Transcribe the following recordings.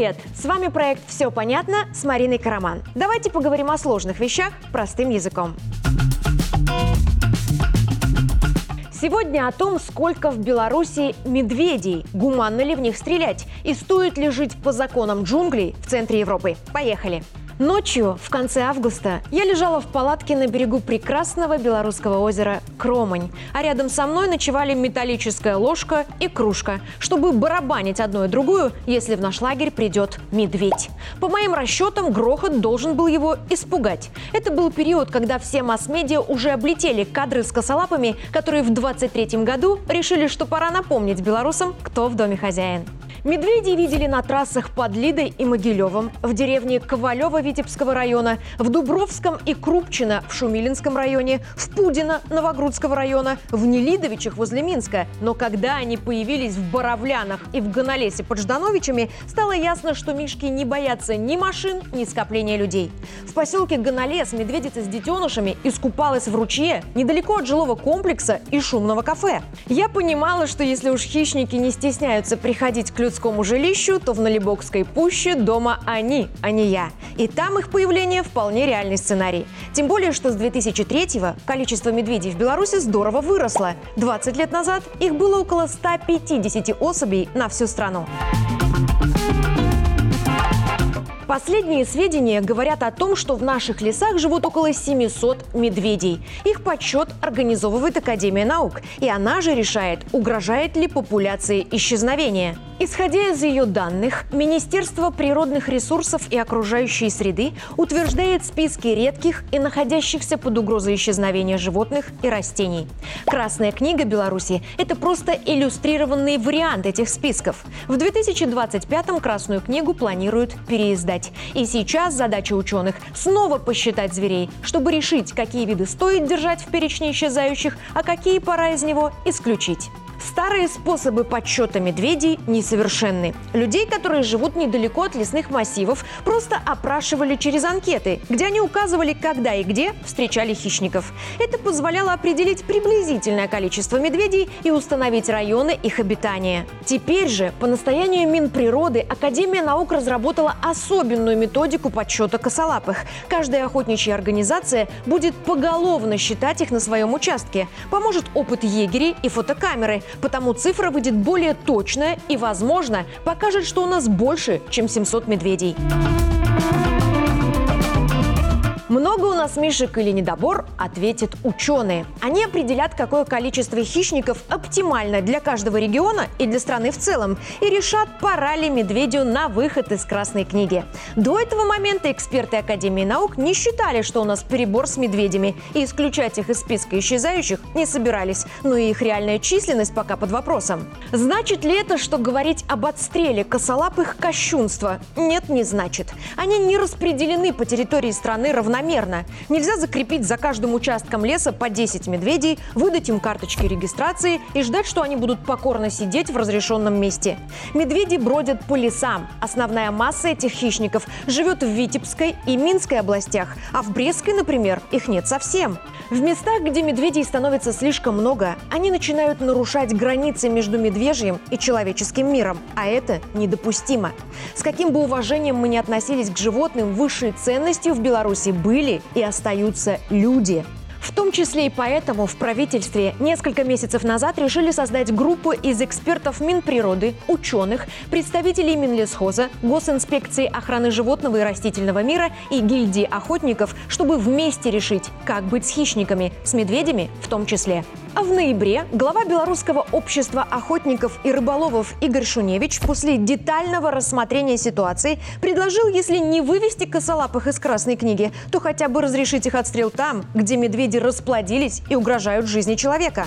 Привет! С вами проект «Все понятно» с Мариной Караман. Давайте поговорим о сложных вещах простым языком. Сегодня о том, сколько в Беларуси медведей, гуманно ли в них стрелять и стоит ли жить по законам джунглей в центре Европы. Поехали! Ночью, в конце августа, я лежала в палатке на берегу прекрасного белорусского озера Кромань, а рядом со мной ночевали металлическая ложка и кружка, чтобы барабанить одну и другую, если в наш лагерь придет медведь. По моим расчетам, грохот должен был его испугать. Это был период, когда все масс-медиа уже облетели кадры с косолапами, которые в 23 году решили, что пора напомнить белорусам, кто в доме хозяин. Медведей видели на трассах под Лидой и Могилевым, в деревне Ковалева Витебского района, в Дубровском и Крупчино в Шумилинском районе, в Пудино Новогрудского района, в Нелидовичах возле Минска. Но когда они появились в Боровлянах и в Ганалесе под Ждановичами, стало ясно, что мишки не боятся ни машин, ни скопления людей. В поселке Ганалес медведица с детенышами искупалась в ручье недалеко от жилого комплекса и шумного кафе. Я понимала, что если уж хищники не стесняются приходить к людям людскому жилищу, то в Налибокской пуще дома они, а не я. И там их появление вполне реальный сценарий. Тем более, что с 2003-го количество медведей в Беларуси здорово выросло. 20 лет назад их было около 150 особей на всю страну. Последние сведения говорят о том, что в наших лесах живут около 700 медведей. Их подсчет организовывает Академия наук, и она же решает, угрожает ли популяции исчезновения. Исходя из ее данных, Министерство природных ресурсов и окружающей среды утверждает списки редких и находящихся под угрозой исчезновения животных и растений. Красная книга Беларуси – это просто иллюстрированный вариант этих списков. В 2025-м Красную книгу планируют переиздать. И сейчас задача ученых – снова посчитать зверей, чтобы решить, какие виды стоит держать в перечне исчезающих, а какие пора из него исключить. Старые способы подсчета медведей несовершенны. Людей, которые живут недалеко от лесных массивов, просто опрашивали через анкеты, где они указывали, когда и где встречали хищников. Это позволяло определить приблизительное количество медведей и установить районы их обитания. Теперь же, по настоянию Минприроды, Академия наук разработала особенную методику подсчета косолапых. Каждая охотничья организация будет поголовно считать их на своем участке. Поможет опыт егерей и фотокамеры, Потому цифра выйдет более точная и, возможно, покажет, что у нас больше, чем 700 медведей. Много у нас мишек или недобор, ответят ученые. Они определят, какое количество хищников оптимально для каждого региона и для страны в целом, и решат, пора ли медведю на выход из Красной книги. До этого момента эксперты Академии наук не считали, что у нас перебор с медведями, и исключать их из списка исчезающих не собирались, но и их реальная численность пока под вопросом. Значит ли это, что говорить об отстреле косолапых кощунства? Нет, не значит. Они не распределены по территории страны равномерно равномерно. Нельзя закрепить за каждым участком леса по 10 медведей, выдать им карточки регистрации и ждать, что они будут покорно сидеть в разрешенном месте. Медведи бродят по лесам. Основная масса этих хищников живет в Витебской и Минской областях, а в Брестской, например, их нет совсем. В местах, где медведей становится слишком много, они начинают нарушать границы между медвежьим и человеческим миром, а это недопустимо. С каким бы уважением мы ни относились к животным, высшей ценностью в Беларуси были были и остаются люди. В том числе и поэтому в правительстве несколько месяцев назад решили создать группу из экспертов Минприроды, ученых, представителей Минлесхоза, Госинспекции охраны животного и растительного мира и гильдии охотников, чтобы вместе решить, как быть с хищниками, с медведями в том числе. А в ноябре глава Белорусского общества охотников и рыболовов Игорь Шуневич после детального рассмотрения ситуации предложил, если не вывести косолапых из Красной книги, то хотя бы разрешить их отстрел там, где медведи расплодились и угрожают жизни человека.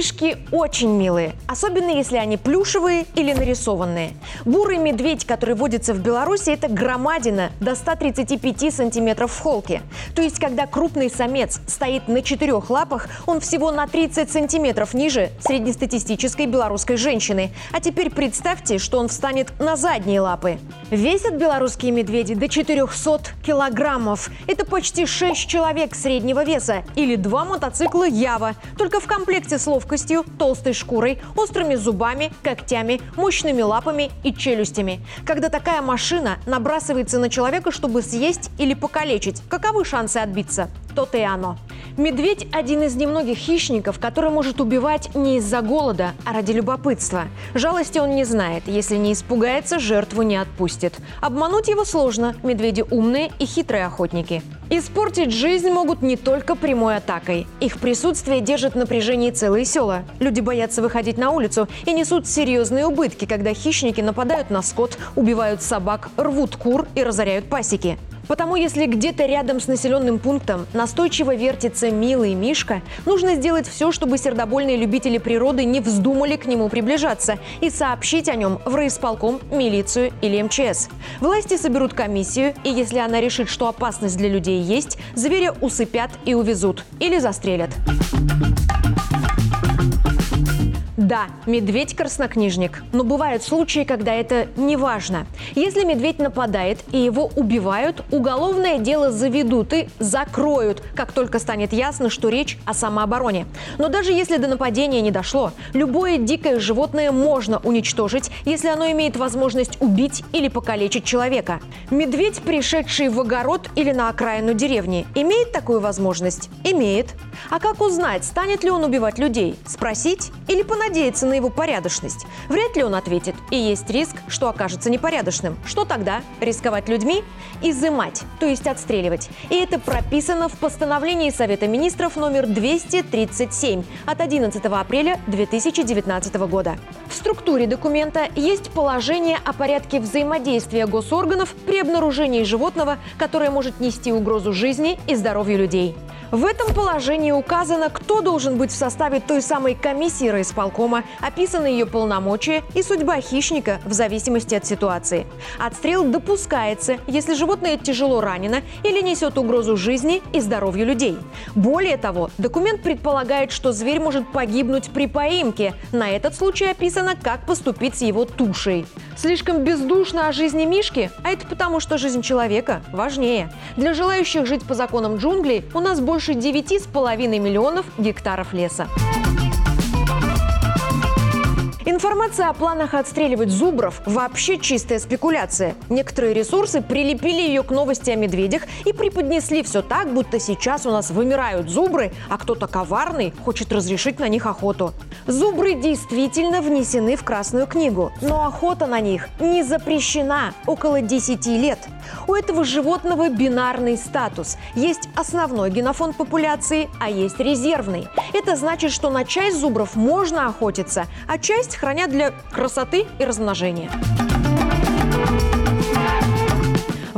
Мишки очень милые, особенно если они плюшевые или нарисованные. Бурый медведь, который водится в Беларуси, это громадина до 135 сантиметров в холке. То есть, когда крупный самец стоит на четырех лапах, он всего на 30 сантиметров ниже среднестатистической белорусской женщины. А теперь представьте, что он встанет на задние лапы. Весят белорусские медведи до 400 килограммов. Это почти 6 человек среднего веса или два мотоцикла Ява. Только в комплекте с ловкостью, толстой шкурой острыми зубами, когтями, мощными лапами и челюстями. Когда такая машина набрасывается на человека, чтобы съесть или покалечить, каковы шансы отбиться? То-то и оно. Медведь – один из немногих хищников, который может убивать не из-за голода, а ради любопытства. Жалости он не знает. Если не испугается, жертву не отпустит. Обмануть его сложно. Медведи умные и хитрые охотники. Испортить жизнь могут не только прямой атакой. Их присутствие держит в напряжении целые села. Люди боятся выходить на улицу и несут серьезные убытки, когда хищники нападают на скот, убивают собак, рвут кур и разоряют пасеки. Потому если где-то рядом с населенным пунктом настойчиво вертится милый Мишка, нужно сделать все, чтобы сердобольные любители природы не вздумали к нему приближаться и сообщить о нем в райисполком, милицию или МЧС. Власти соберут комиссию, и если она решит, что опасность для людей есть, зверя усыпят и увезут или застрелят. Да, медведь краснокнижник, но бывают случаи, когда это не важно. Если медведь нападает и его убивают, уголовное дело заведут и закроют, как только станет ясно, что речь о самообороне. Но даже если до нападения не дошло, любое дикое животное можно уничтожить, если оно имеет возможность убить или покалечить человека. Медведь, пришедший в огород или на окраину деревни, имеет такую возможность? Имеет. А как узнать, станет ли он убивать людей? Спросить или понадеяться? надеяться на его порядочность? Вряд ли он ответит. И есть риск, что окажется непорядочным. Что тогда? Рисковать людьми? Изымать, то есть отстреливать. И это прописано в постановлении Совета министров номер 237 от 11 апреля 2019 года. В структуре документа есть положение о порядке взаимодействия госорганов при обнаружении животного, которое может нести угрозу жизни и здоровью людей. В этом положении указано, кто должен быть в составе той самой комиссии райисполкома, описаны ее полномочия и судьба хищника в зависимости от ситуации. Отстрел допускается, если животное тяжело ранено или несет угрозу жизни и здоровью людей. Более того, документ предполагает, что зверь может погибнуть при поимке. На этот случай описано, как поступить с его тушей. Слишком бездушно о жизни Мишки, а это потому, что жизнь человека важнее. Для желающих жить по законам джунглей у нас больше больше 9,5 миллионов гектаров леса. Информация о планах отстреливать зубров – вообще чистая спекуляция. Некоторые ресурсы прилепили ее к новости о медведях и преподнесли все так, будто сейчас у нас вымирают зубры, а кто-то коварный хочет разрешить на них охоту. Зубры действительно внесены в Красную книгу, но охота на них не запрещена около 10 лет. У этого животного бинарный статус. Есть основной генофонд популяции, а есть резервный. Это значит, что на часть зубров можно охотиться, а часть хранят для красоты и размножения.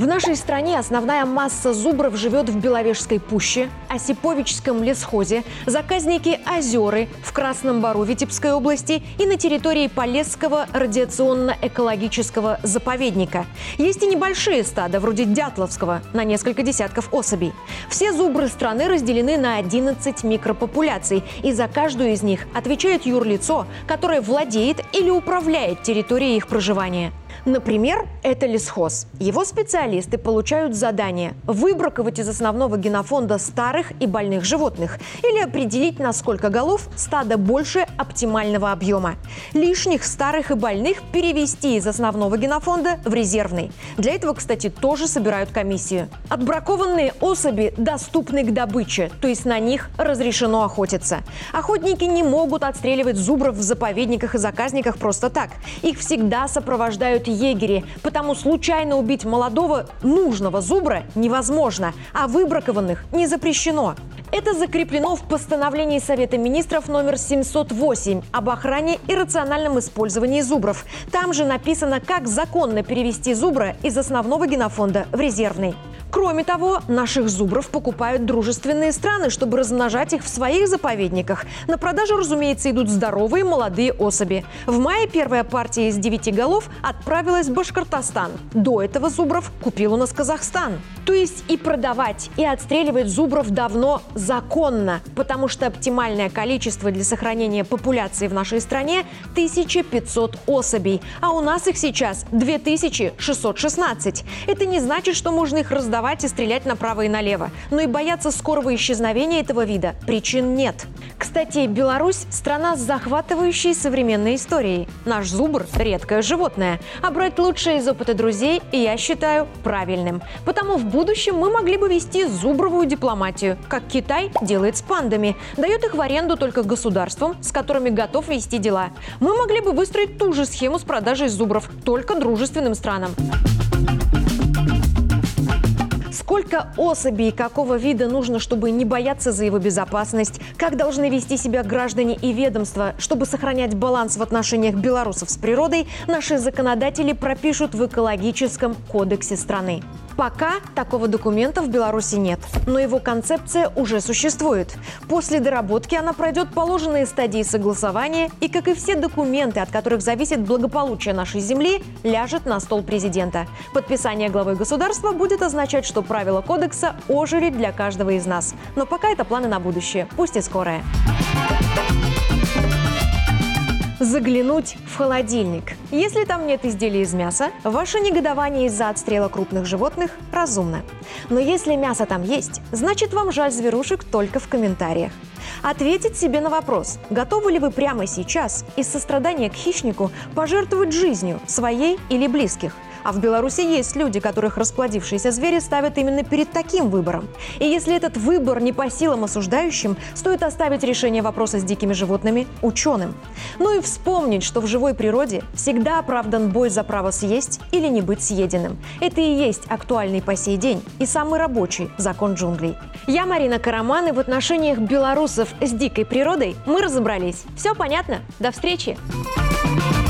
В нашей стране основная масса зубров живет в Беловежской пуще, Осиповичском лесхозе, заказники Озеры в Красном Бару Витебской области и на территории Полесского радиационно-экологического заповедника. Есть и небольшие стада, вроде Дятловского, на несколько десятков особей. Все зубры страны разделены на 11 микропопуляций, и за каждую из них отвечает юрлицо, которое владеет или управляет территорией их проживания. Например, это лесхоз. Его специалисты получают задание выбраковать из основного генофонда старых и больных животных или определить, на сколько голов стадо больше оптимального объема. Лишних старых и больных перевести из основного генофонда в резервный. Для этого, кстати, тоже собирают комиссию. Отбракованные особи доступны к добыче, то есть на них разрешено охотиться. Охотники не могут отстреливать зубров в заповедниках и заказниках просто так. Их всегда сопровождают егери, потому случайно убить молодого нужного зубра невозможно, а выбракованных не запрещено. Это закреплено в постановлении Совета министров номер 708 об охране и рациональном использовании зубров. Там же написано, как законно перевести зубра из основного генофонда в резервный. Кроме того, наших зубров покупают дружественные страны, чтобы размножать их в своих заповедниках. На продажу, разумеется, идут здоровые молодые особи. В мае первая партия из девяти голов отправилась в Башкортостан. До этого зубров купил у нас Казахстан. То есть и продавать, и отстреливать зубров давно законно, потому что оптимальное количество для сохранения популяции в нашей стране 1500 особей, а у нас их сейчас 2616. Это не значит, что можно их раздавать атаковать и стрелять направо и налево. Но и бояться скорого исчезновения этого вида причин нет. Кстати, Беларусь – страна с захватывающей современной историей. Наш зубр – редкое животное. А брать лучшее из опыта друзей я считаю правильным. Потому в будущем мы могли бы вести зубровую дипломатию, как Китай делает с пандами. Дает их в аренду только государствам, с которыми готов вести дела. Мы могли бы выстроить ту же схему с продажей зубров, только дружественным странам. Сколько особей какого вида нужно, чтобы не бояться за его безопасность? Как должны вести себя граждане и ведомства, чтобы сохранять баланс в отношениях белорусов с природой, наши законодатели пропишут в экологическом кодексе страны. Пока такого документа в Беларуси нет, но его концепция уже существует. После доработки она пройдет положенные стадии согласования и, как и все документы, от которых зависит благополучие нашей земли, ляжет на стол президента. Подписание главы государства будет означать, что правила кодекса ожили для каждого из нас. Но пока это планы на будущее, пусть и скорое заглянуть в холодильник. Если там нет изделий из мяса, ваше негодование из-за отстрела крупных животных разумно. Но если мясо там есть, значит вам жаль зверушек только в комментариях. Ответить себе на вопрос, готовы ли вы прямо сейчас из сострадания к хищнику пожертвовать жизнью своей или близких – а в Беларуси есть люди, которых расплодившиеся звери ставят именно перед таким выбором. И если этот выбор не по силам осуждающим, стоит оставить решение вопроса с дикими животными ученым. Ну и вспомнить, что в живой природе всегда оправдан бой за право съесть или не быть съеденным. Это и есть актуальный по сей день и самый рабочий закон джунглей. Я Марина Караман, и в отношениях белорусов с дикой природой мы разобрались. Все понятно? До встречи! Thank you